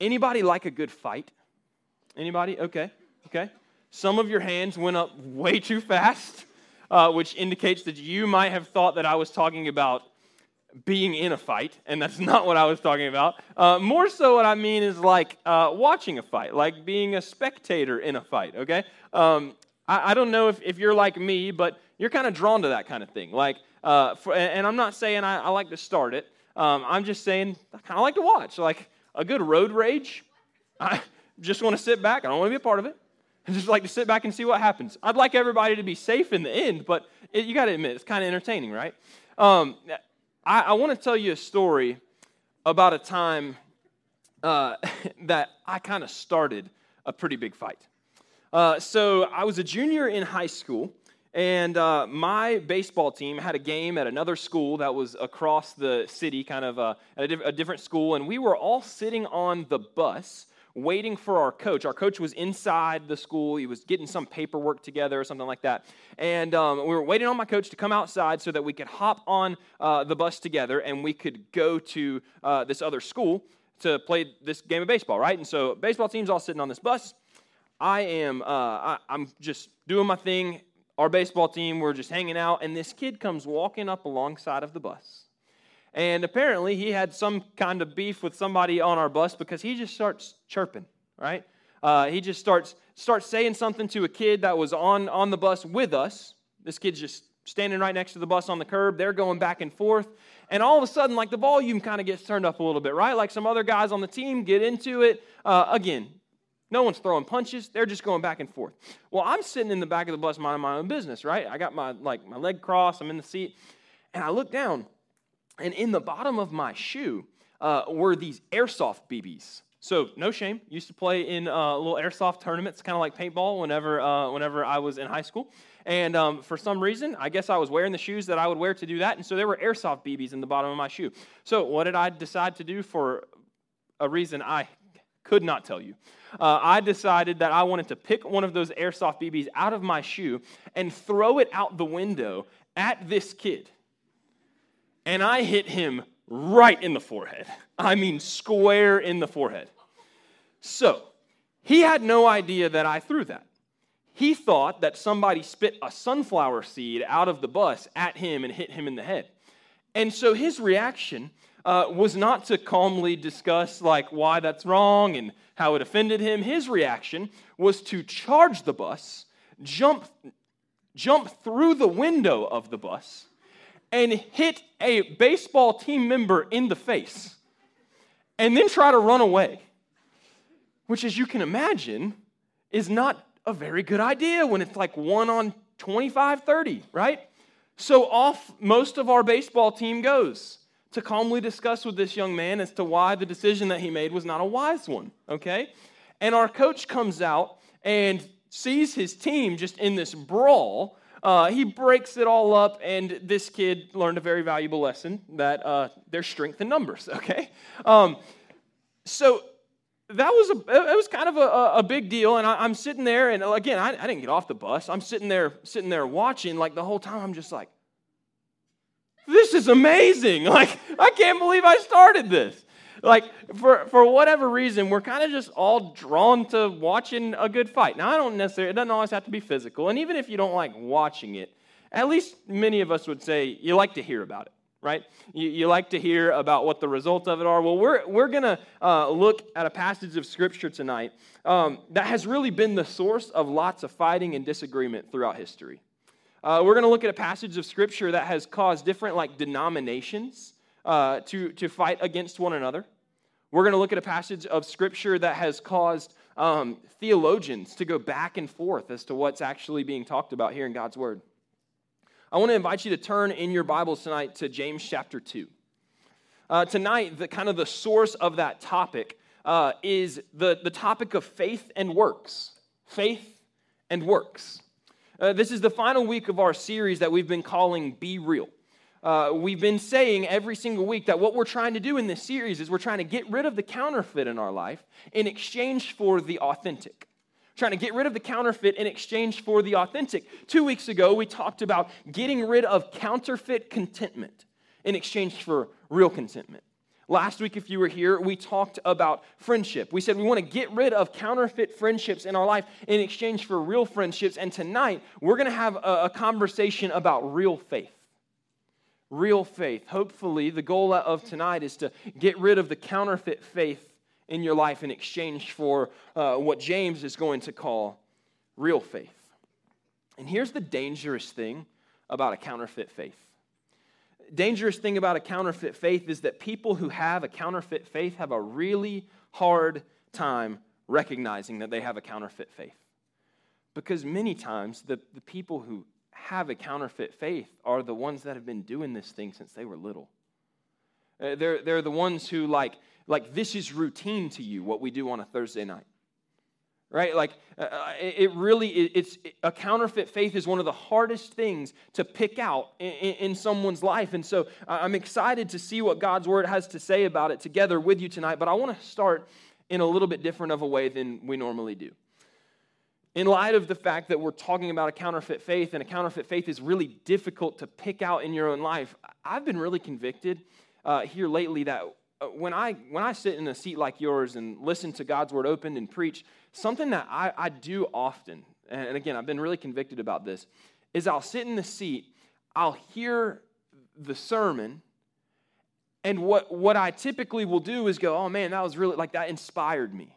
Anybody like a good fight? Anybody? Okay, okay. Some of your hands went up way too fast, uh, which indicates that you might have thought that I was talking about being in a fight, and that's not what I was talking about. Uh, more so, what I mean is like uh, watching a fight, like being a spectator in a fight, okay? Um, I, I, don't know if, if you're like me, but you're kind of drawn to that kind of thing. Like, uh, for, and I'm not saying I, I like to start it, um, I'm just saying I kind of like to watch. Like a good road rage, I just want to sit back, I don't want to be a part of it. I just like to sit back and see what happens. I'd like everybody to be safe in the end, but it, you got to admit, it's kind of entertaining, right? Um, I, I want to tell you a story about a time uh, that I kind of started a pretty big fight. Uh, so I was a junior in high school, and uh, my baseball team had a game at another school that was across the city, kind of uh, a, diff- a different school, and we were all sitting on the bus waiting for our coach. Our coach was inside the school. He was getting some paperwork together or something like that. And um, we were waiting on my coach to come outside so that we could hop on uh, the bus together and we could go to uh, this other school to play this game of baseball, right? And so baseball team's all sitting on this bus. I am, uh, I, I'm just doing my thing. Our baseball team, we're just hanging out, and this kid comes walking up alongside of the bus and apparently, he had some kind of beef with somebody on our bus because he just starts chirping, right? Uh, he just starts, starts saying something to a kid that was on, on the bus with us. This kid's just standing right next to the bus on the curb. They're going back and forth. And all of a sudden, like the volume kind of gets turned up a little bit, right? Like some other guys on the team get into it. Uh, again, no one's throwing punches. They're just going back and forth. Well, I'm sitting in the back of the bus minding my own business, right? I got my like my leg crossed. I'm in the seat, and I look down, and in the bottom of my shoe uh, were these airsoft BBs. So no shame. Used to play in uh, little airsoft tournaments, kind of like paintball. Whenever uh, whenever I was in high school, and um, for some reason, I guess I was wearing the shoes that I would wear to do that, and so there were airsoft BBs in the bottom of my shoe. So what did I decide to do for a reason I could not tell you? Uh, I decided that I wanted to pick one of those airsoft BBs out of my shoe and throw it out the window at this kid and I hit him right in the forehead. I mean, square in the forehead. So, he had no idea that I threw that. He thought that somebody spit a sunflower seed out of the bus at him and hit him in the head. And so his reaction uh, was not to calmly discuss like why that's wrong and how it offended him. His reaction was to charge the bus, jump, jump through the window of the bus, and hit a baseball team member in the face and then try to run away, which, as you can imagine, is not a very good idea when it's like one on 25, 30, right? So off most of our baseball team goes to calmly discuss with this young man as to why the decision that he made was not a wise one, okay? And our coach comes out and sees his team just in this brawl uh, he breaks it all up, and this kid learned a very valuable lesson that uh, there's strength in numbers, okay? Um, so that was a it was kind of a, a big deal, and I, am sitting there, and again, I, I didn't get off the bus. I'm sitting there, sitting there watching, like the whole time. I'm just like, this is amazing! Like I can't believe I started this. Like for for whatever reason we're kind of just all drawn to watching a good fight. Now i don't necessarily it doesn't always have to be physical and even if you don't like watching it at least many of us would say you like to hear about it right? You, you like to hear about what the results of it are. Well we're, we're going to uh, look at a passage of scripture tonight um, that has really been the source of lots of fighting and disagreement throughout history uh, we're going to look at a passage of scripture that has caused different like denominations uh, to, to fight against one another. We're going to look at a passage of scripture that has caused um, theologians to go back and forth as to what's actually being talked about here in God's Word. I want to invite you to turn in your Bibles tonight to James chapter 2. Uh, tonight, the kind of the source of that topic uh, is the, the topic of faith and works. Faith and works. Uh, this is the final week of our series that we've been calling Be Real. Uh, we've been saying every single week that what we're trying to do in this series is we're trying to get rid of the counterfeit in our life in exchange for the authentic. Trying to get rid of the counterfeit in exchange for the authentic. Two weeks ago, we talked about getting rid of counterfeit contentment in exchange for real contentment. Last week, if you were here, we talked about friendship. We said we want to get rid of counterfeit friendships in our life in exchange for real friendships. And tonight, we're going to have a, conversation about real faith. Real faith. Hopefully, the goal of tonight is to get rid of the counterfeit faith in your life in exchange for uh, what James is going to call real faith. And here's the dangerous thing about a counterfeit faith dangerous thing about a counterfeit faith is that people who have a counterfeit faith have a really hard time recognizing that they have a counterfeit faith. Because many times, the, the people who have a counterfeit faith are the ones that have been doing this thing since they were little. Uh, they're, they're the ones who, like, like, this is routine to you, what we do on a Thursday night right? Like uh, uh it really it's a counterfeit faith is one of the hardest things to pick out in, in, someone's life. And so i'm excited to see what god's word has to say about it together with you tonight but i want to start in a little bit different of a way than we normally do. In light of the fact that we're talking about a counterfeit faith and a counterfeit faith is really difficult to pick out in your own life i've been really convicted uh, here lately that uh, Uh, when I when I sit in a seat like yours and listen to God's word opened and preach, something that I, I do often, and again, I've been really convicted about this, is I'll sit in the seat, I'll hear the sermon, and what, what I typically will do is go, oh man, that was really, like, that inspired me.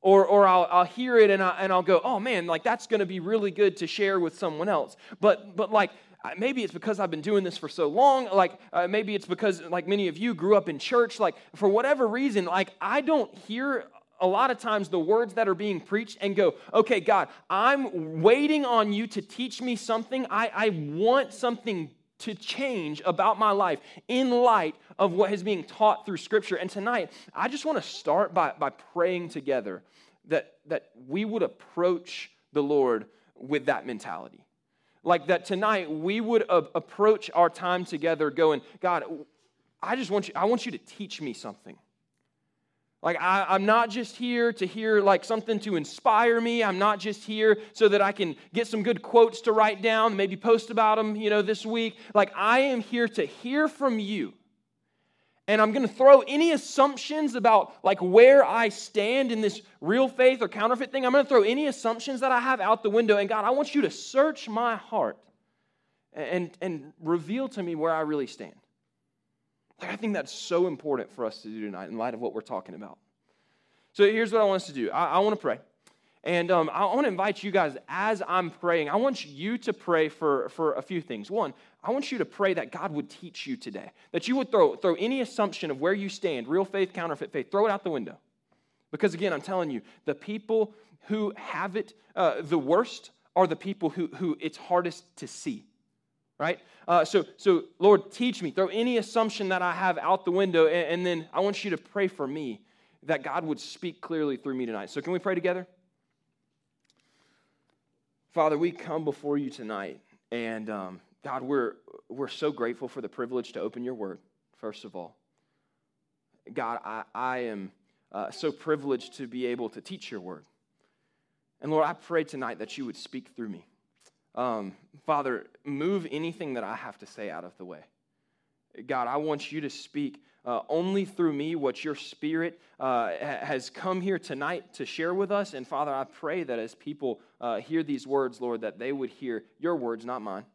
Or, or I'll, I'll hear it and, I, and I'll go, oh man, like, that's going to be really good to share with someone else. But, but like, maybe it's because I've been doing this for so long. Like, uh, maybe it's because, like many of you grew up in church. Like, for whatever reason, like, I don't hear a lot of times the words that are being preached and go, okay, God, I'm waiting on you to teach me something. I, I want something to change about my life in light of what is being taught through Scripture. And tonight, I just want to start by, by praying together that, that we would approach the Lord with that mentality. Like that tonight, we would approach our time together going, God, I just want you, I want you to teach me something. Like, I, am not just here to hear like something to inspire me. I'm not just here so that I can get some good quotes to write down, maybe post about them, you know, this week. Like, I am here to hear from you. And I'm going to throw any assumptions about like where I stand in this real faith or counterfeit thing. I'm going to throw any assumptions that I have out the window. And God, I want you to search my heart and, and reveal to me where I really stand. Like, I think that's so important for us to do tonight in light of what we're talking about. So here's what I want us to do I, I want to pray. And um, I want to invite you guys, as I'm praying, I want you to pray for, for a few things. One, I want you to pray that God would teach you today, that you would throw, throw any assumption of where you stand, real faith, counterfeit faith, throw it out the window. Because again, I'm telling you, the people who have it uh, the worst are the people who, who it's hardest to see right? Uh, so, so, Lord, teach me. Throw any assumption that I have out the window, and, and then I want you to pray for me that God would speak clearly through me tonight. So, can we pray together? Father, we come before you tonight, and um, God, we're, we're so grateful for the privilege to open your word, first of all. God, I, I am uh, so privileged to be able to teach your word. And Lord, I pray tonight that you would speak through me. Um, Father, move anything that I have to say out of the way. God, I want you to speak uh, only through me what your spirit uh, has come here tonight to share with us. And Father, I pray that as people uh, hear these words, Lord, that they would hear your words, not mine.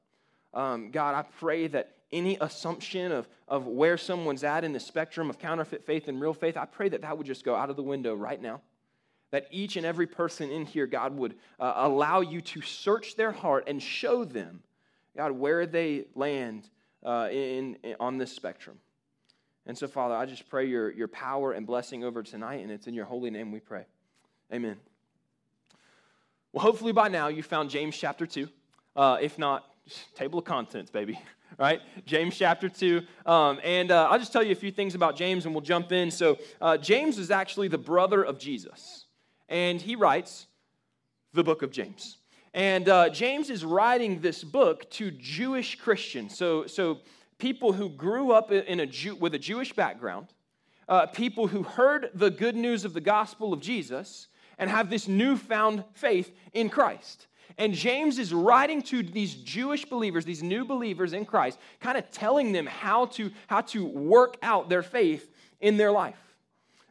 Um, God, I pray that any assumption of, of where someone's at in the spectrum of counterfeit faith and real faith, I pray that that would just go out of the window right now that each and every person in here, God, would uh, allow you to search their heart and show them, God, where they land uh, in, in, on this spectrum. And so, Father, I just pray your, your power and blessing over tonight, and it's in your holy name we pray. Amen. Well, hopefully by now you found James chapter 2. Uh, if not, table of contents, baby. right? James chapter 2. Um, and uh, I'll just tell you a few things about James and we'll jump in. So, uh, James is actually the brother of Jesus and he writes the book of James. And uh, James is writing this book to Jewish Christians. So, so people who grew up in a Jew, with a Jewish background, uh, people who heard the good news of the gospel of Jesus and have this newfound faith in Christ. And James is writing to these Jewish believers, these new believers in Christ, kind of telling them how to, how to work out their faith in their life.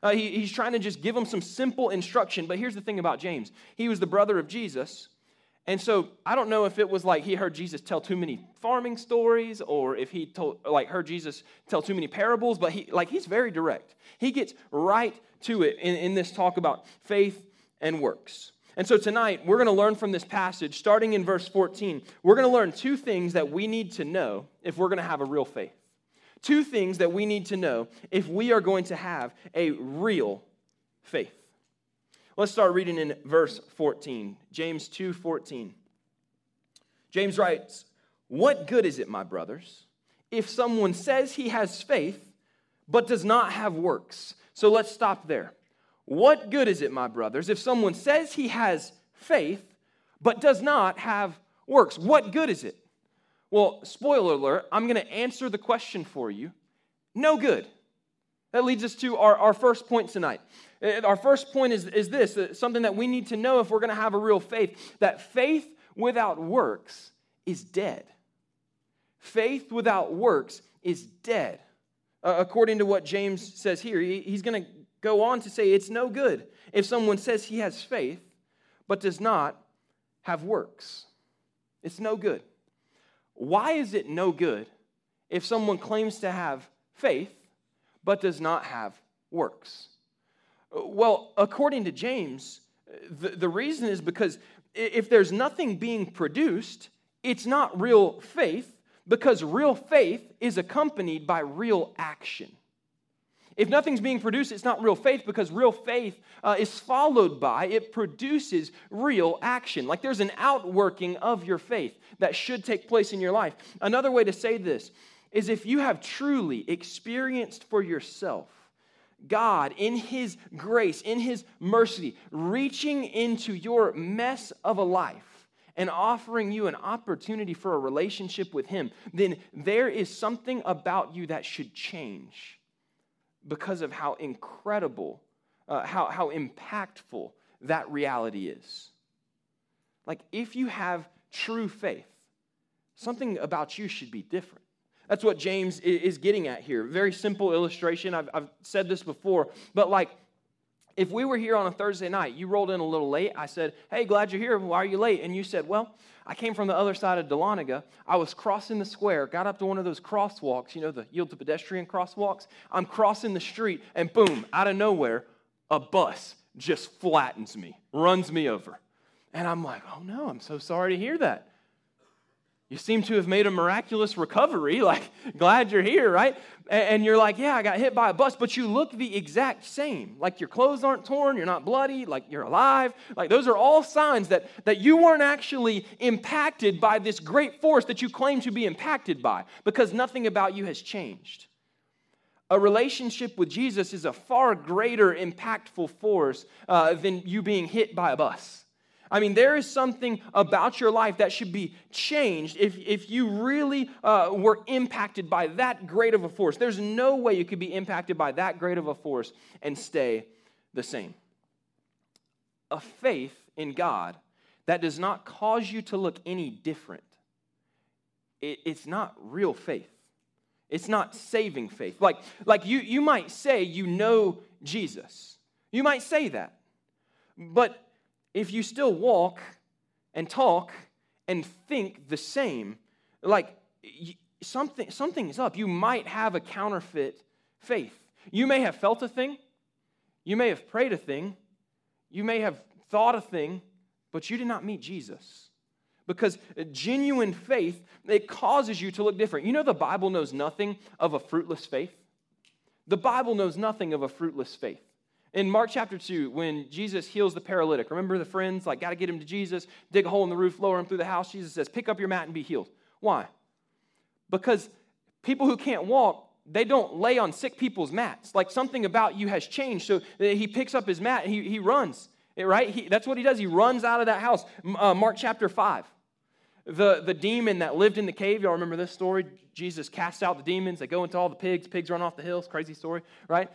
Uh, he, he's trying to just give them some simple instruction. But here's the thing about James he was the brother of Jesus. And so I don't know if it was like he heard Jesus tell too many farming stories or if he told like heard Jesus tell too many parables, but he like he's very direct. He gets right to it in, in this talk about faith and works. And so tonight we're going to learn from this passage, starting in verse 14. We're going to learn two things that we need to know if we're going to have a real faith. Two things that we need to know if we are going to have a real faith. Let's start reading in verse 14. James 2:14. James writes, "What good is it, my brothers, if someone says he has faith but does not have works?" So let's stop there. What good is it, my brothers, if someone says he has faith but does not have works? What good is it? Well, spoiler alert, I'm going to answer the question for you. No good. That leads us to our, our first point tonight. Uh, our first point is, is this uh, something that we need to know if we're going to have a real faith that faith without works is dead. Faith without works is dead. Uh, according to what James says here, he, he's going to go on to say it's no good if someone says he has faith but does not have works. It's no good. Why is it no good if someone claims to have faith but does not have works? Well, according to James, the, the reason is because if there's nothing being produced, it's not real faith because real faith is accompanied by real action. If nothing's being produced, it's not real faith because real faith uh, is followed by, it produces real action. Like there's an outworking of your faith that should take place in your life. Another way to say this is if you have truly experienced for yourself God, in His grace, in His mercy, reaching into your mess of a life and offering you an opportunity for a relationship with Him, then there is something about you that should change because of how incredible, uh, how, how impactful that reality is. Like, if you have true faith, something about you should be different. That's what James is getting at here. Very simple illustration. I've, I've said this before, but like, if we were here on a Thursday night, you rolled in a little late. I said, Hey, glad you're here. Why are you late? And you said, Well, I came from the other side of Dahlonega. I was crossing the square, got up to one of those crosswalks, you know, the yield to pedestrian crosswalks. I'm crossing the street, and boom, out of nowhere, a bus just flattens me, runs me over. And I'm like, oh no, I'm so sorry to hear that. You seem to have made a miraculous recovery. Like, glad you're here, right? And you're like, yeah, I got hit by a bus, but you look the exact same. Like, your clothes aren't torn, you're not bloody, like, you're alive. Like, those are all signs that, that you weren't actually impacted by this great force that you claim to be impacted by because nothing about you has changed. A relationship with Jesus is a far greater impactful force uh, than you being hit by a bus. I mean, there is something about your life that should be changed if, if you really uh, were impacted by that great of a force. There's no way you could be impacted by that great of a force and stay the same. A faith in God that does not cause you to look any different, it, it's not real faith. It's not saving faith. Like, like you, you might say you know Jesus. You might say that. But if you still walk and talk and think the same, like something, something is up. You might have a counterfeit faith. You may have felt a thing, you may have prayed a thing, you may have thought a thing, but you did not meet Jesus. Because genuine faith, it causes you to look different. You know, the Bible knows nothing of a fruitless faith. The Bible knows nothing of a fruitless faith. In Mark chapter 2, when Jesus heals the paralytic, remember the friends, like, got to get him to Jesus, dig a hole in the roof, lower him through the house. Jesus says, Pick up your mat and be healed. Why? Because people who can't walk, they don't lay on sick people's mats. Like something about you has changed. So he picks up his mat and he, he runs, right? He, that's what he does. He runs out of that house. Uh, Mark chapter 5. The, the demon that lived in the cave, y'all remember this story? Jesus casts out the demons. They go into all the pigs. Pigs run off the hills. Crazy story, right?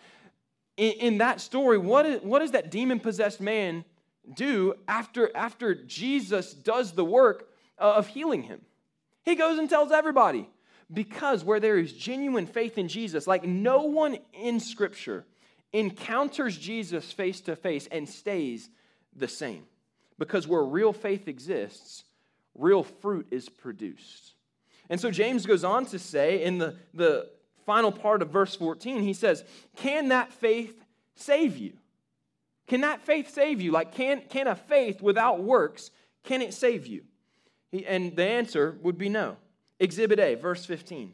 In, in that story, what, is, what does that demon possessed man do after, after Jesus does the work of healing him? He goes and tells everybody. Because where there is genuine faith in Jesus, like no one in Scripture encounters Jesus face to face and stays the same. Because where real faith exists, real fruit is produced. And so James goes on to say in the, the final part of verse 14, he says, Can that faith save you? Can that faith save you? Like, can, can a faith without works, can it save you? He, and the answer would be no. Exhibit A, verse 15.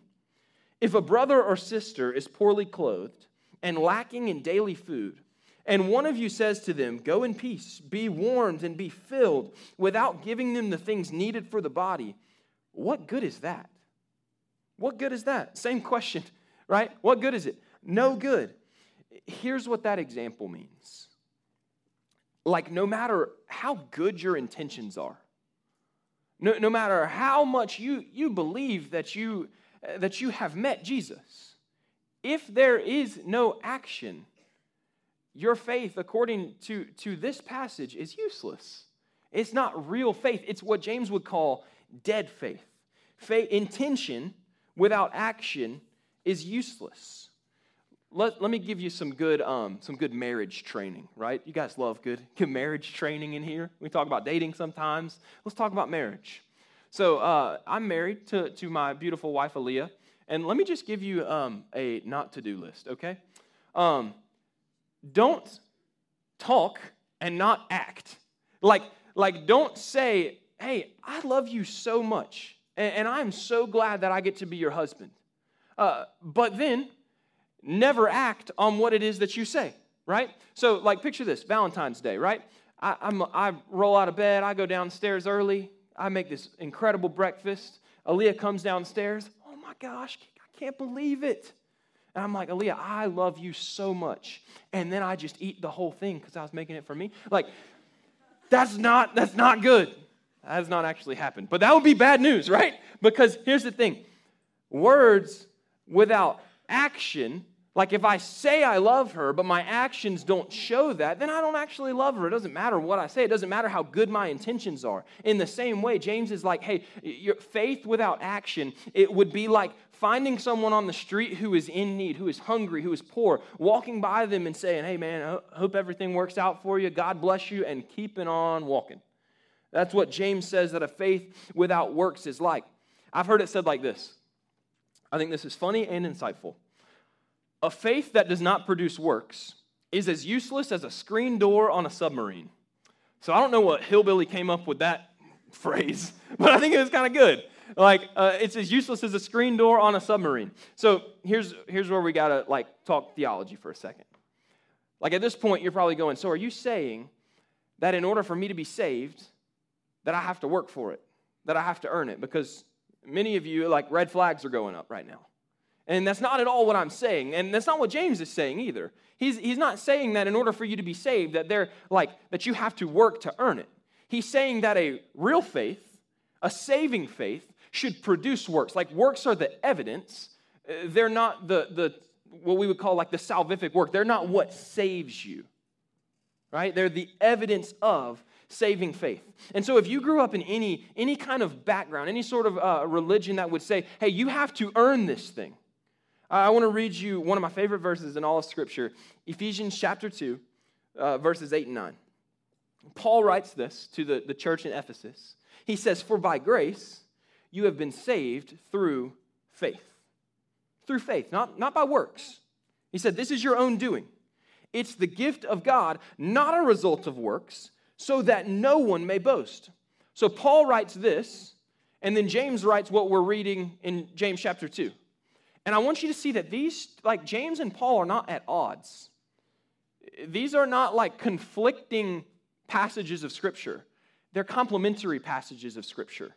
If a brother or sister is poorly clothed and lacking in daily food, and one of you says to them, Go in peace, be warmed, and be filled, without giving them the things needed for the body, what good is that? What good is that? Same question, right? What good is it? No good. Here's what that example means like, no matter how good your intentions are, no, no matter how much you, you believe that you, that you have met Jesus, if there is no action, your faith, according to, to this passage, is useless. It's not real faith. It's what James would call dead faith. faith intention without action is useless. Let, let me give you some good, um, some good marriage training, right? You guys love good, good marriage training in here. We talk about dating sometimes. Let's talk about marriage. So uh, I'm married to, to my beautiful wife, Aaliyah. And let me just give you um, a not to do list, okay? Um, don't talk and not act. Like, like, don't say, hey, I love you so much, and, and I'm so glad that I get to be your husband. Uh, but then never act on what it is that you say, right? So, like, picture this Valentine's Day, right? I, I roll out of bed, I go downstairs early, I make this incredible breakfast. Aaliyah comes downstairs. Oh my gosh, I can't believe it. And I'm like, Aaliyah, I love you so much. And then I just eat the whole thing because I was making it for me. Like, that's not, that's not good. That has not actually happened. But that would be bad news, right? Because here's the thing words without action like if I say I love her, but my actions don't show that, then I don't actually love her. It doesn't matter what I say, it doesn't matter how good my intentions are. In the same way, James is like, hey, your faith without action, it would be like finding someone on the street who is in need, who is hungry, who is poor, walking by them and saying, hey man, I hope everything works out for you. God bless you, and keeping on walking. That's what James says that a faith without works is like. I've heard it said like this. I think this is funny and insightful. A faith that does not produce works is as useless as a screen door on a submarine. So I don't know what hillbilly came up with that phrase, but I think it was kind of good. Like uh, it's as useless as a screen door on a submarine. So here's here's where we gotta like talk theology for a second. Like at this point, you're probably going, so are you saying that in order for me to be saved, that I have to work for it, that I have to earn it? Because many of you, like red flags are going up right now. And that's not at all what I'm saying. And that's not what James is saying either. He's, he's not saying that in order for you to be saved, that they're like that you have to work to earn it. He's saying that a real faith, a saving faith, should produce works. Like works are the evidence. They're not the, the what we would call like the salvific work. They're not what saves you. Right? They're the evidence of saving faith. And so if you grew up in any any kind of background, any sort of uh, religion that would say, "Hey, you have to earn this thing." I want to read you one of my favorite verses in all of Scripture Ephesians chapter 2, uh, verses 8 and 9. Paul writes this to the, the church in Ephesus. He says, For by grace you have been saved through faith. Through faith, not, not by works. He said, This is your own doing. It's the gift of God, not a result of works, so that no one may boast. So Paul writes this, and then James writes what we're reading in James chapter 2. And I want you to see that these, like James and Paul, are not at odds. These are not like conflicting passages of Scripture, they're complementary passages of Scripture.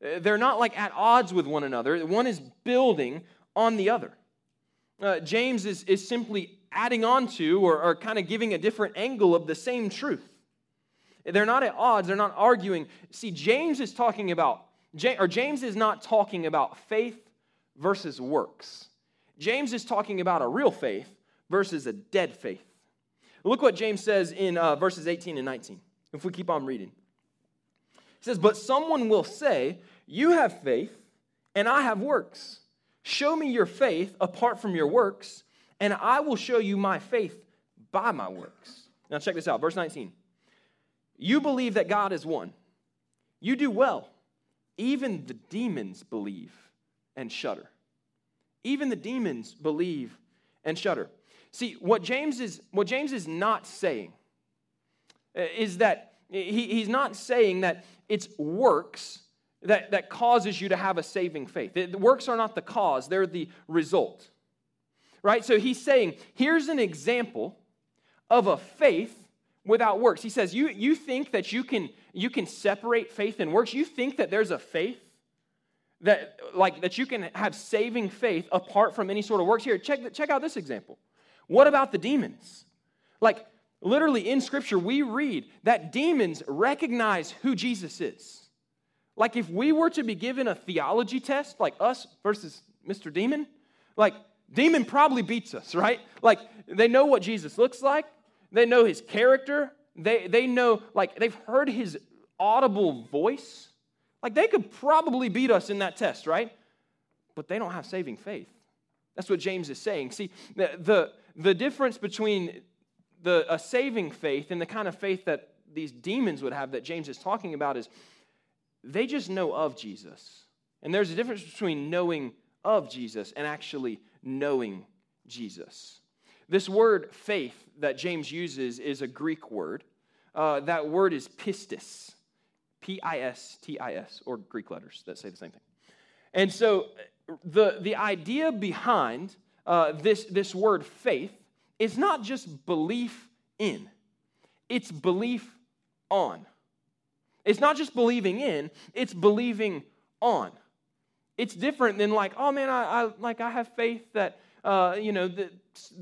They're not like at odds with one another, one is building on the other. Uh, James is, is simply adding on to or, or kind of giving a different angle of the same truth. They're not at odds, they're not arguing. See, James is talking about, or James is not talking about faith versus works. James is talking about a real faith versus a dead faith. Look what James says in uh, verses 18 and 19, if we keep on reading. He says, But someone will say, You have faith, and I have works. Show me your faith apart from your works, and I will show you my faith by my works. Now, check this out. Verse 19. You believe that God is one. You do well. Even the demons believe and shudder. Even the demons believe and shudder. See, what James is, what James is not saying uh, is that he, he's not saying that it's works that, that causes you to have a saving faith. The works are not the cause, they're the result. Right? So he's saying, here's an example of a faith without works. He says, you, you think that you can, you can separate faith and works? You think that there's a faith that like that you can have saving faith apart from any sort of works? Here, check, check out this example. What about the demons? Like literally in scripture, we read that demons recognize who Jesus is. Like if we were to be given a theology test, like us versus Mr. Demon, like demon probably beats us, right? Like they know what Jesus looks like, they know his character. They, they know, like, they've heard his audible voice. Like, they could probably beat us in that test, right? But they don't have saving faith. That's what James is saying. See, the, the, the difference between the, a saving faith and the kind of faith that these demons would have that James is talking about is they just know of Jesus. And there's a difference between knowing of Jesus and actually knowing Jesus. This word faith that James uses is a Greek word. Uh, that word is pistis, P I S T I S, or Greek letters that say the same thing. And so the, the idea behind uh, this, this word faith is not just belief in, it's belief on. It's not just believing in, it's believing on. It's different than like, oh man, I, I like I have faith that uh, you know,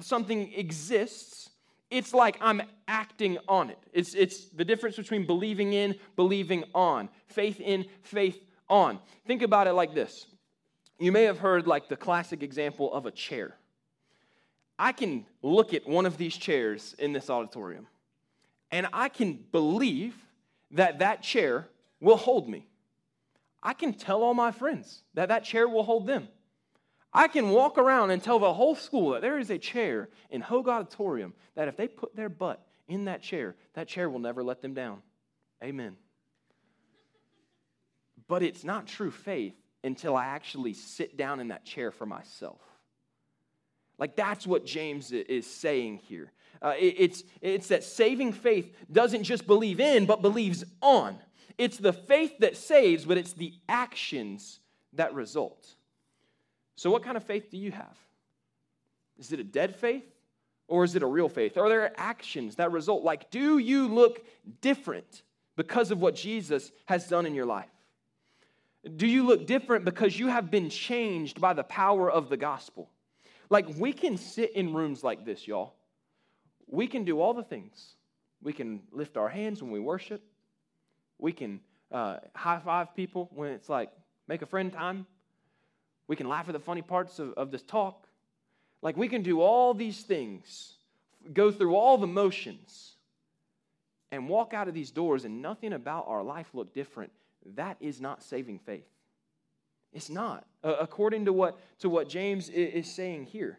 something exists, it's like I'm acting on it. It's, it's the difference between believing in, believing on, faith in, faith on. Think about it like this. You may have heard like the classic example of a chair. I can look at one of these chairs in this auditorium and I can believe that that chair will hold me. I can tell all my friends that that chair will hold them. I can walk around and tell the whole school that there is a chair in Hogue Auditorium that if they put their butt in that chair, that chair will never let them down. Amen. But it's not true faith until I actually sit down in that chair for myself. Like that's what James is saying here. Uh, it, it's, it's that saving faith doesn't just believe in, but believes on. It's the faith that saves, but it's the actions that result. So, what kind of faith do you have? Is it a dead faith or is it a real faith? Are there actions that result? Like, do you look different because of what Jesus has done in your life? Do you look different because you have been changed by the power of the gospel? Like, we can sit in rooms like this, y'all. We can do all the things. We can lift our hands when we worship. We can uh, high five people when it's like make a friend time. We can laugh at the funny parts of, of this talk. Like we can do all these things, go through all the motions, and walk out of these doors and nothing about our life look different. That is not saving faith. It's not, uh, according to what, to what James is saying here.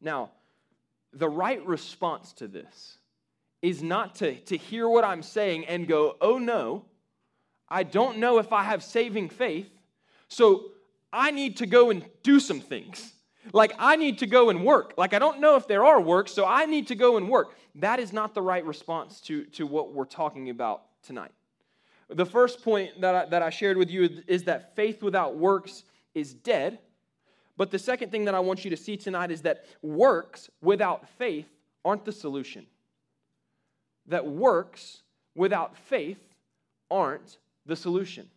Now, the right response to this is not to, to hear what I'm saying and go, oh no, I don't know if I have saving faith. So I need to go and do some things. Like, I need to go and work. Like, I don't know if there are works, so I need to go and work. That is not the right response to, to what we're talking about tonight. The first point that I, that I shared with you is that faith without works is dead. But the second thing that I want you to see tonight is that works without faith aren't the solution. That works without faith aren't the solution.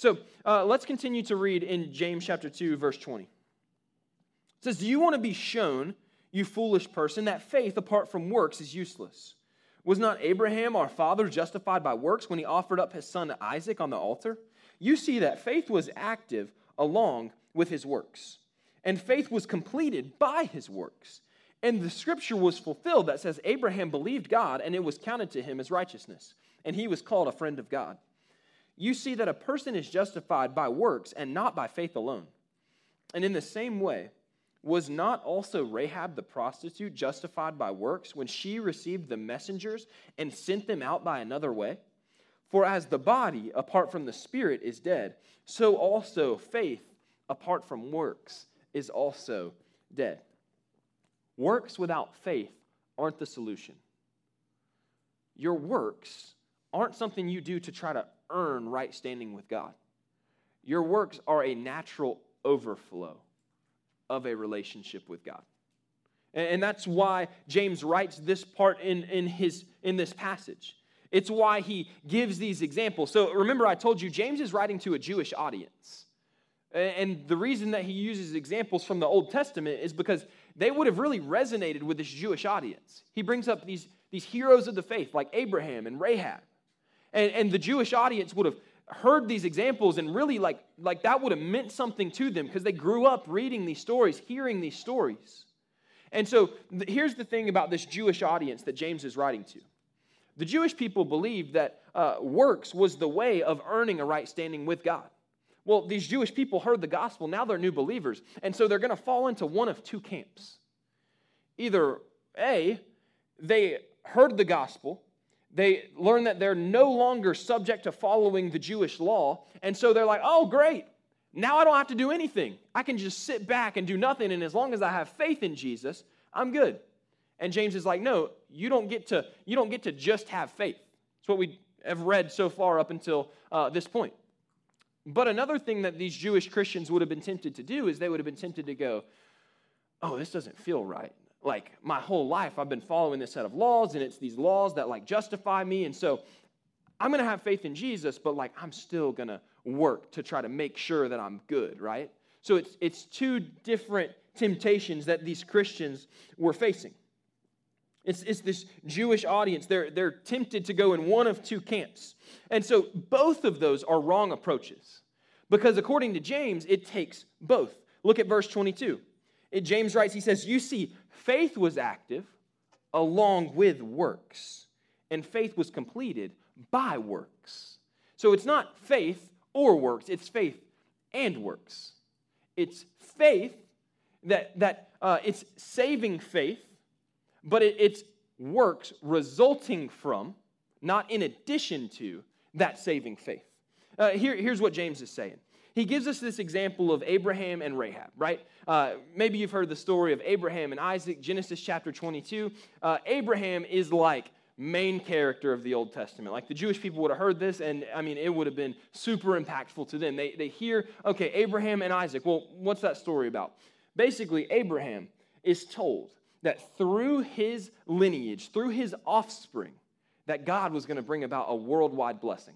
So uh, let's continue to read in James chapter 2, verse 20. It says, Do you want to be shown, you foolish person, that faith apart from works is useless? Was not Abraham, our father, justified by works when he offered up his son Isaac on the altar? You see that faith was active along with his works, and faith was completed by his works. And the scripture was fulfilled that says, Abraham believed God, and it was counted to him as righteousness, and he was called a friend of God you see that a person is justified by works and not by faith alone. And in the same way, was not also Rahab the prostitute justified by works when she received the messengers and sent them out by another way? For as the body, apart from the spirit, is dead, so also faith, apart from works, is also dead. Works without faith aren't the solution. Your works aren't something you do to try to earn right standing with God. Your works are a natural overflow of a relationship with God. And that's why James writes this part in, in, his, in this passage. It's why he gives these examples. So remember, I told you, James is writing to a Jewish audience. And the reason that he uses examples from the Old Testament is because they would have really resonated with this Jewish audience. He brings up these, these heroes of the faith like Abraham and Rahab. And, and the Jewish audience would have heard these examples and really like, like that would have meant something to them because they grew up reading these stories, hearing these stories. And so th- here's the thing about this Jewish audience that James is writing to. The Jewish people believed that uh, works was the way of earning a right standing with God. Well, these Jewish people heard the gospel, now they're new believers. And so they're going to fall into one of two camps. Either A, they heard the gospel they learn that they're no longer subject to following the Jewish law. And so they're like, oh, great. Now I don't have to do anything. I can just sit back and do nothing. And as long as I have faith in Jesus, I'm good. And James is like, no, you don't get to, you don't get to just have faith. That's what we have read so far up until uh, this point. But another thing that these Jewish Christians would have been tempted to do is they would have been tempted to go, oh, this doesn't feel right like my whole life I've been following this set of laws and it's these laws that like justify me and so I'm going to have faith in Jesus but like I'm still going to work to try to make sure that I'm good, right? So it's it's two different temptations that these Christians were facing. It's, it's this Jewish audience. They're, they're tempted to go in one of two camps. And so both of those are wrong approaches. Because according to James, it takes both. Look at verse 22. It, James writes, he says, You see, Faith was active along with works, and faith was completed by works. So it's not faith or works, it's faith and works. It's faith that, that uh, it's saving faith, but it, it's works resulting from, not in addition to, that saving faith. Uh, here, here's what James is saying he gives us this example of Abraham and Rahab, right? Uh, maybe you've heard the story of Abraham and Isaac, Genesis chapter 22. Uh, Abraham is like main character of the Old Testament. Like the Jewish people would have heard this, and I mean, it would have been super impactful to them. They, they hear, okay, Abraham and Isaac. Well, what's that story about? Basically, Abraham is told that through his lineage, through his offspring, that God was going to bring about a worldwide blessing.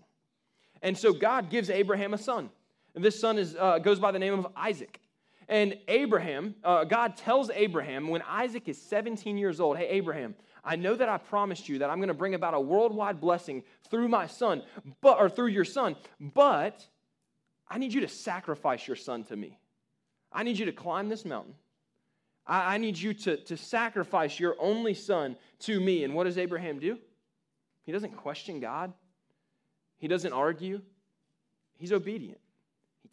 And so God gives Abraham a son. This son is, uh, goes by the name of Isaac. And Abraham, uh, God tells Abraham when Isaac is 17 years old, Hey, Abraham, I know that I promised you that I'm going to bring about a worldwide blessing through my son, but, or through your son, but I need you to sacrifice your son to me. I need you to climb this mountain. I, I need you to, to sacrifice your only son to me. And what does Abraham do? He doesn't question God, he doesn't argue, he's obedient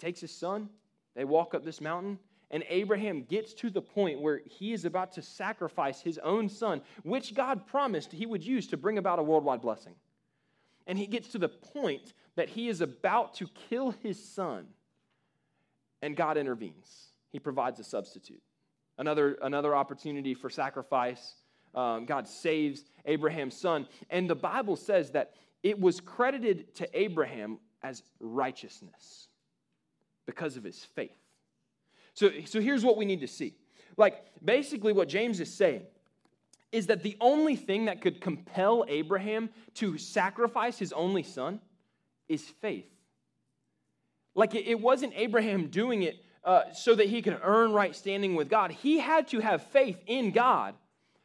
takes his son, they walk up this mountain, and Abraham gets to the point where he is about to sacrifice his own son, which God promised he would use to bring about a worldwide blessing. And he gets to the point that he is about to kill his son, and God intervenes. He provides a substitute. Another, another opportunity for sacrifice. Um, God saves Abraham's son. And the Bible says that it was credited to Abraham as righteousness because of his faith. So, so here's what we need to see. Like, basically, what James is saying is that the only thing that could compel Abraham to sacrifice his only son is faith. Like, it, wasn't Abraham doing it uh, so that he could earn right standing with God. He had to have faith in God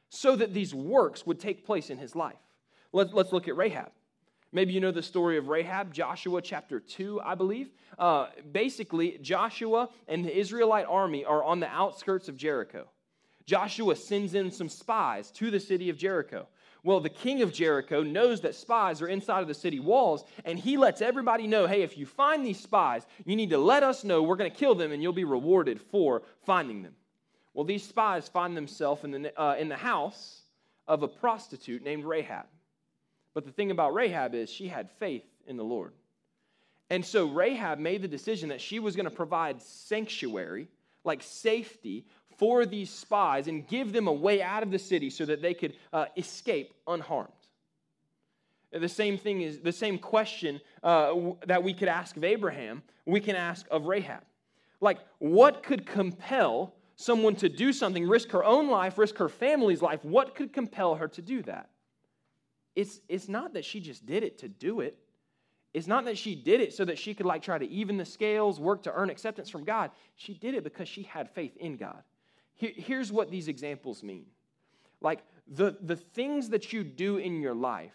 so that these works would take place in his life. Let, let's look at Rahab. Maybe you know the story of Rahab, Joshua chapter 2, I believe. Uh, basically, Joshua and the Israelite army are on the outskirts of Jericho. Joshua sends in some spies to the city of Jericho. Well, the king of Jericho knows that spies are inside of the city walls, and he lets everybody know hey, if you find these spies, you need to let us know. We're going to kill them, and you'll be rewarded for finding them. Well, these spies find themselves in the, uh, in the house of a prostitute named Rahab. But the thing about Rahab is she had faith in the Lord. And so Rahab made the decision that she was going to provide sanctuary, like safety, for these spies and give them a way out of the city so that they could uh, escape unharmed. The same thing is the same question uh, that we could ask of Abraham, we can ask of Rahab. Like, what could compel someone to do something, risk her own life, risk her family's life? What could compel her to do that? It's, it's not that she just did it to do it. It's not that she did it so that she could like try to even the scales, work to earn acceptance from God. She did it because she had faith in God. Here, here's what these examples mean like the, the things that you do in your life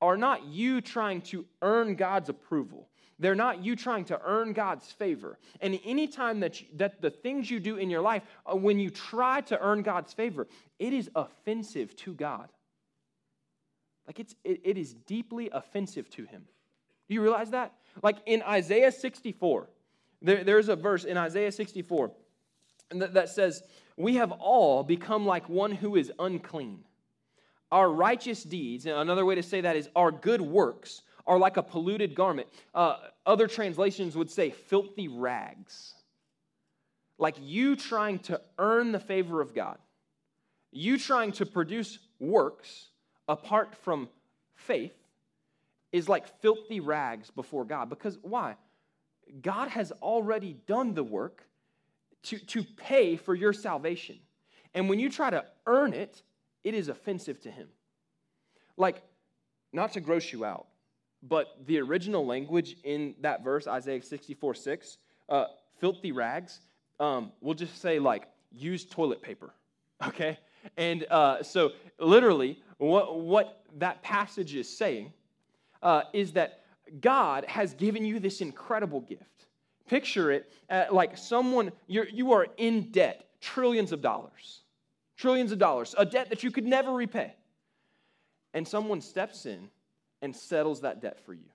are not you trying to earn God's approval. They're not you trying to earn God's favor. And anytime that, you, that the things you do in your life, uh, when you try to earn God's favor, it is offensive to God. Like it's, it, it is deeply offensive to Him. Do you realize that? Like in Isaiah 64, there, there's a verse in Isaiah 64 that, that says, we have all become like one who is unclean. Our righteous deeds, another way to say that is our good works, are like a polluted garment. Uh, other translations would say filthy rags. Like you trying to earn the favor of God, you trying to produce works apart from faith is like filthy rags before God. Because why? God has already done the work to, to pay for your salvation. And when you try to earn it, it is offensive to him. Like, not to gross you out, but the original language in that verse, Isaiah 64 6, uh, filthy rags, um, we'll just say, like, use toilet paper, okay? And uh, so, literally, what, what that passage is saying uh, is that God has given you this incredible gift. Picture it uh, like someone, you're, you are in debt, trillions of dollars, trillions of dollars, a debt that you could never repay. And someone steps in and settles that debt for you.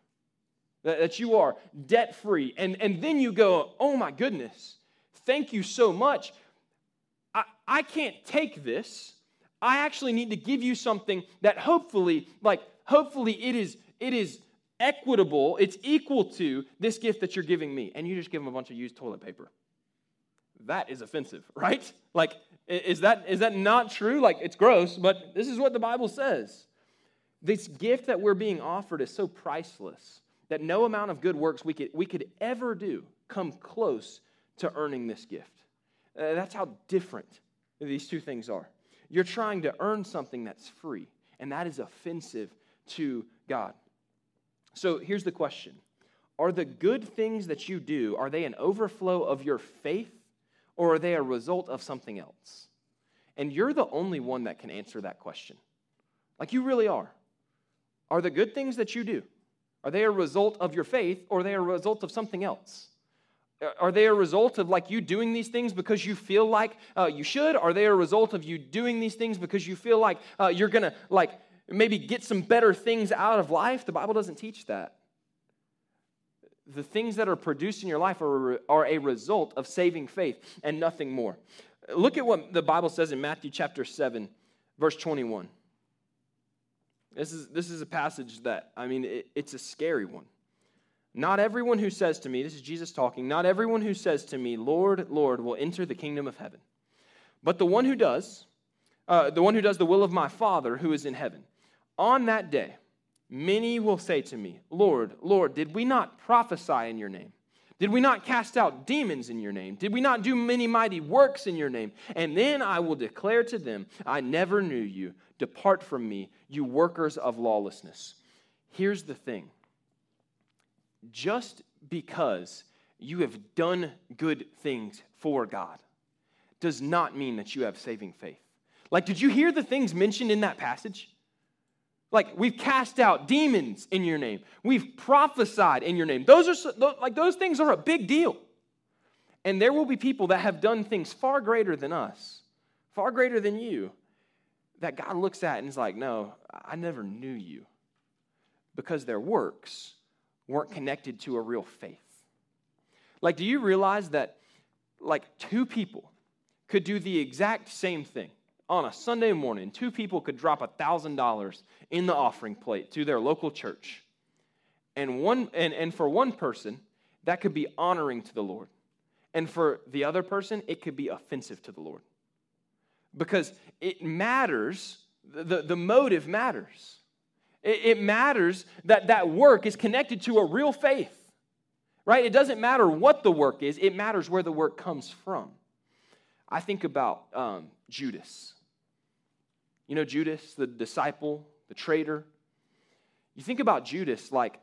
That, that you are debt free. And, and then you go, oh my goodness, thank you so much. I, I can't take this. I actually need to give you something that hopefully, like, hopefully it is, it is equitable, it's equal to this gift that you're giving me, and you just give them a bunch of used toilet paper. That is offensive, right? Like, is that, is that not true? Like, it's gross, but this is what the Bible says. This gift that we're being offered is so priceless that no amount of good works we could, we could ever do come close to earning this gift. Uh, that's how different these two things are. You're trying to earn something that's free, and that is offensive to God. So here's the question Are the good things that you do, are they an overflow of your faith or are they a result of something else? And you're the only one that can answer that question. Like you really are. Are the good things that you do, are they a result of your faith or are they a result of something else? Are they a result of like you doing these things because you feel like uh, you should? Are they a result of you doing these things because you feel like uh, you're gonna like maybe get some better things out of life. The Bible doesn't teach that. The things that are produced in your life are, are a result of saving faith and nothing more. Look at what the Bible says in Matthew chapter 7, verse 21. This is, this is a passage that, I mean, it, it's a scary one. Not everyone who says to me, this is Jesus talking, not everyone who says to me, Lord, Lord, will enter the kingdom of heaven, but the one who does, uh, the one who does the will of my Father who is in heaven. On that day, many will say to me, Lord, Lord, did we not prophesy in your name? Did we not cast out demons in your name? Did we not do many mighty works in your name? And then I will declare to them, I never knew you. Depart from me, you workers of lawlessness. Here's the thing just because you have done good things for God does not mean that you have saving faith. Like, did you hear the things mentioned in that passage? Like we've cast out demons in your name. We've prophesied in your name. Those are like those things are a big deal. And there will be people that have done things far greater than us, far greater than you, that God looks at and is like, no, I never knew you. Because their works weren't connected to a real faith. Like, do you realize that, like, two people could do the exact same thing on a Sunday morning? Two people could drop $1,000 in the offering plate to their local church. And, one, and, and for one person, that could be honoring to the Lord. And for the other person, it could be offensive to the Lord. Because it matters, the, the motive matters. It, it matters that that work is connected to a real faith, right? It doesn't matter what the work is, it matters where the work comes from. I think about um, Judas. You know, Judas, the disciple, the traitor. You think about Judas like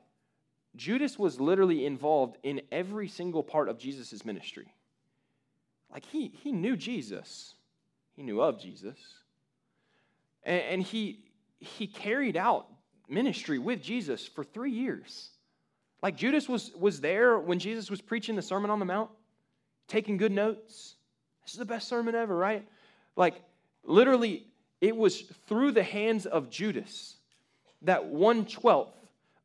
Judas was literally involved in every single part of Jesus' ministry. Like he, he knew Jesus, he knew of Jesus. And, and he, he carried out ministry with Jesus for three years. Like Judas was, was there when Jesus was preaching the Sermon on the Mount, taking good notes. This is the best sermon ever, right? Like, literally, it was through the hands of Judas that one twelfth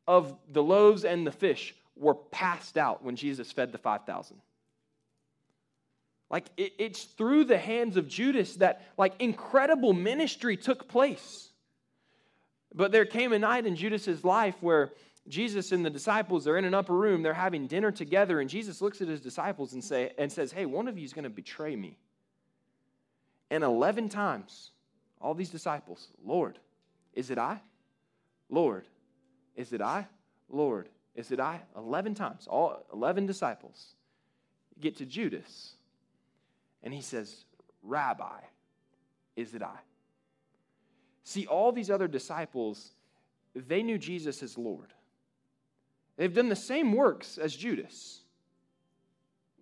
of the loaves and the fish were passed out when Jesus fed the 5,000. Like, it, it's through the hands of Judas that, like, incredible ministry took place. But there came a night in Judas's life where Jesus and the disciples are in an upper room, they're having dinner together, and Jesus looks at his disciples and, say, and says, Hey, one of you is going to betray me. And 11 times, all these disciples, Lord, is it I? Lord, is it I? Lord, is it I? 11 times, all 11 disciples get to Judas, and he says, Rabbi, is it I? See, all these other disciples, they knew Jesus as Lord. They've done the same works as Judas.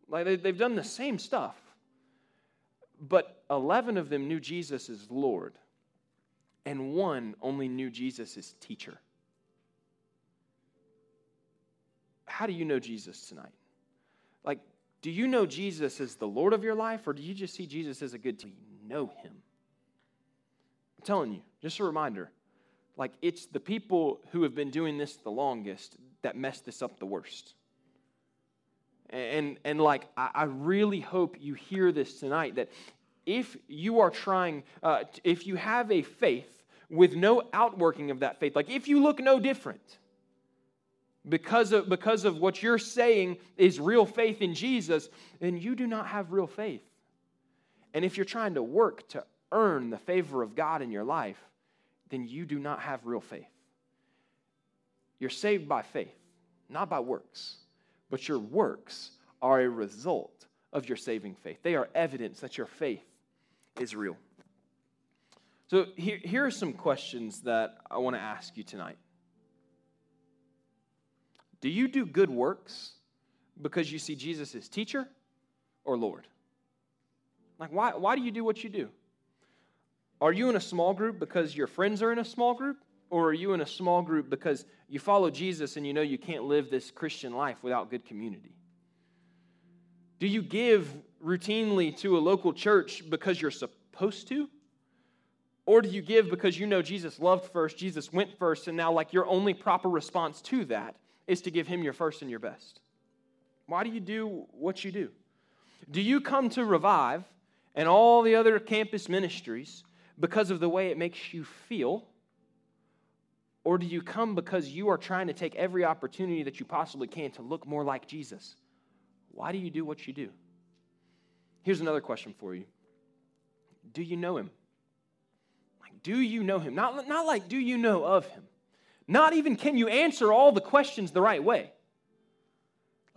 Like they've done the same stuff. But 11 of them knew Jesus as Lord, and one only knew Jesus as teacher. How do you know Jesus tonight? Like, do you know Jesus as the Lord of your life, or do you just see Jesus as a good teacher? know him? I'm telling you, just a reminder like it's the people who have been doing this the longest that messed this up the worst. And, and like, I, I really hope you hear this tonight that if you are trying, uh, if you have a faith with no outworking of that faith, like if you look no different, because of, because of what you're saying is real faith in Jesus, then you do not have real faith. And if you're trying to work to earn the favor of God in your life, then you do not have real faith. You're saved by faith, not by works, but your works are a result of your saving faith. They are evidence that your faith is real. So, here, here are some questions that I want to ask you tonight. Do you do good works because you see Jesus as teacher or Lord? Like, why, why do you do what you do? Are you in a small group because your friends are in a small group? Or are you in a small group because you follow Jesus and you know you can't live this Christian life without good community? Do you give routinely to a local church because you're supposed to? Or do you give because you know Jesus loved first, Jesus went first, and now, like, your only proper response to that is to give Him your first and your best? Why do you do what you do? Do you come to Revive and all the other campus ministries because of the way it makes you feel? Or do you come because you are trying to take every opportunity that you possibly can to look more like Jesus? Why do you do what you do? Here's another question for you Do you know him? Like, do you know him? Not, not like, do you know of him? Not even can you answer all the questions the right way.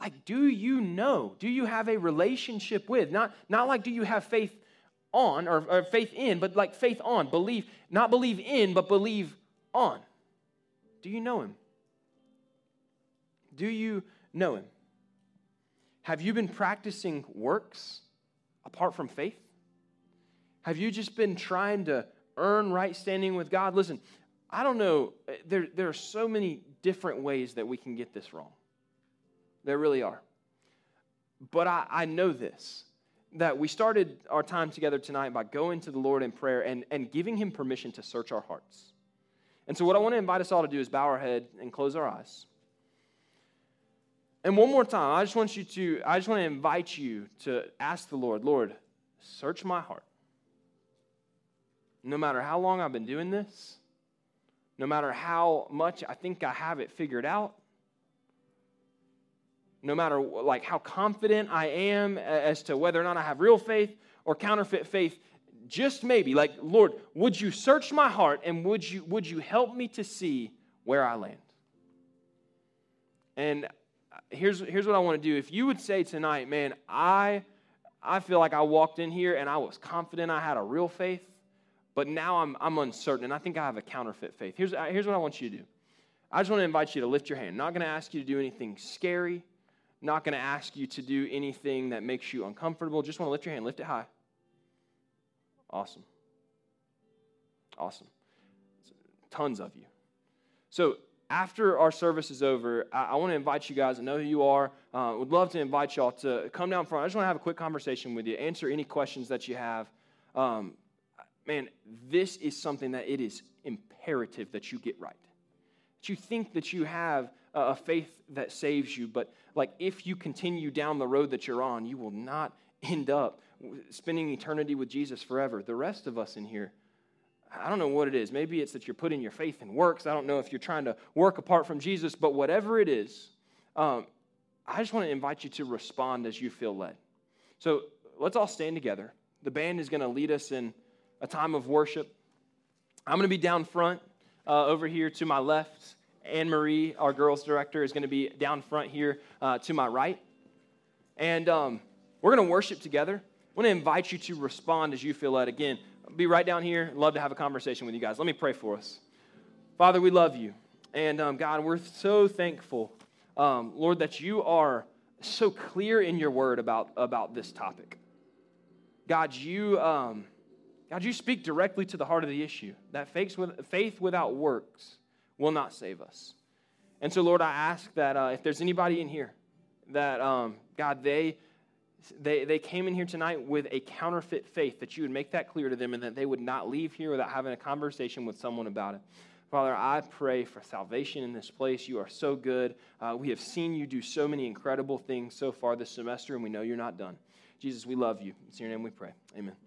Like, do you know? Do you have a relationship with? Not, not like, do you have faith on or, or faith in, but like faith on, believe, not believe in, but believe on. Do you know him? Do you know him? Have you been practicing works apart from faith? Have you just been trying to earn right standing with God? Listen, I don't know. There, there are so many different ways that we can get this wrong. There really are. But I, I know this that we started our time together tonight by going to the Lord in prayer and, and giving Him permission to search our hearts. And so, what I want to invite us all to do is bow our head and close our eyes. And one more time, I just want you to, I just want to invite you to ask the Lord, Lord, search my heart. No matter how long I've been doing this, no matter how much I think I have it figured out, no matter like how confident I am as to whether or not I have real faith or counterfeit faith, just maybe like Lord, would you search my heart and would you would you help me to see where I land? And uh, here's here's what I want to do. If you would say tonight, man, I I feel like I walked in here and I was confident I had a real faith, but now I'm I'm uncertain and I think I have a counterfeit faith. Here's uh, here's what I want you to do. I just want to invite you to lift your hand. not going to ask you to do anything scary not going to ask you to do anything that makes you uncomfortable. Just want to lift your hand, lift it high. Awesome. Awesome. Tons of you. So, after our service is over, I, I want to invite you guys. I know who you are. Uh, would love to invite y'all to come down front. I just want to have a quick conversation with you, answer any questions that you have. Um, man, this is something that it is imperative that you get right. That you think that you have a faith that saves you, but like if you continue down the road that you're on, you will not end up spending eternity with Jesus forever. The rest of us in here, I don't know what it is. Maybe it's that you're putting your faith in works. I don't know if you're trying to work apart from Jesus, but whatever it is, um, I just want to invite you to respond as you feel led. So let's all stand together. The band is going to lead us in a time of worship. I'm going to be down front uh, over here to my left. Anne Marie, our girls director, is going to be down front here uh, to my right. And um, we're going to worship together. I want to invite you to respond as you feel led. Again, I'll be right down here. Love to have a conversation with you guys. Let me pray for us. Father, we love you. And um, God, we're so thankful, um, Lord, that you are so clear in your word about, about this topic. God, you, um, God, you speak directly to the heart of the issue that faith, faith without works will not save us. And so, Lord, I ask that uh, if there's anybody in here that, um, God, they, they, they came in here tonight with a counterfeit faith, that you would make that clear to them and that they would not leave here without having a conversation with someone about it. Father, I pray for salvation in this place. You are so good. Uh, we have seen you do so many incredible things so far this semester, and we know you're not done. Jesus, we love you. It's your name we pray. Amen.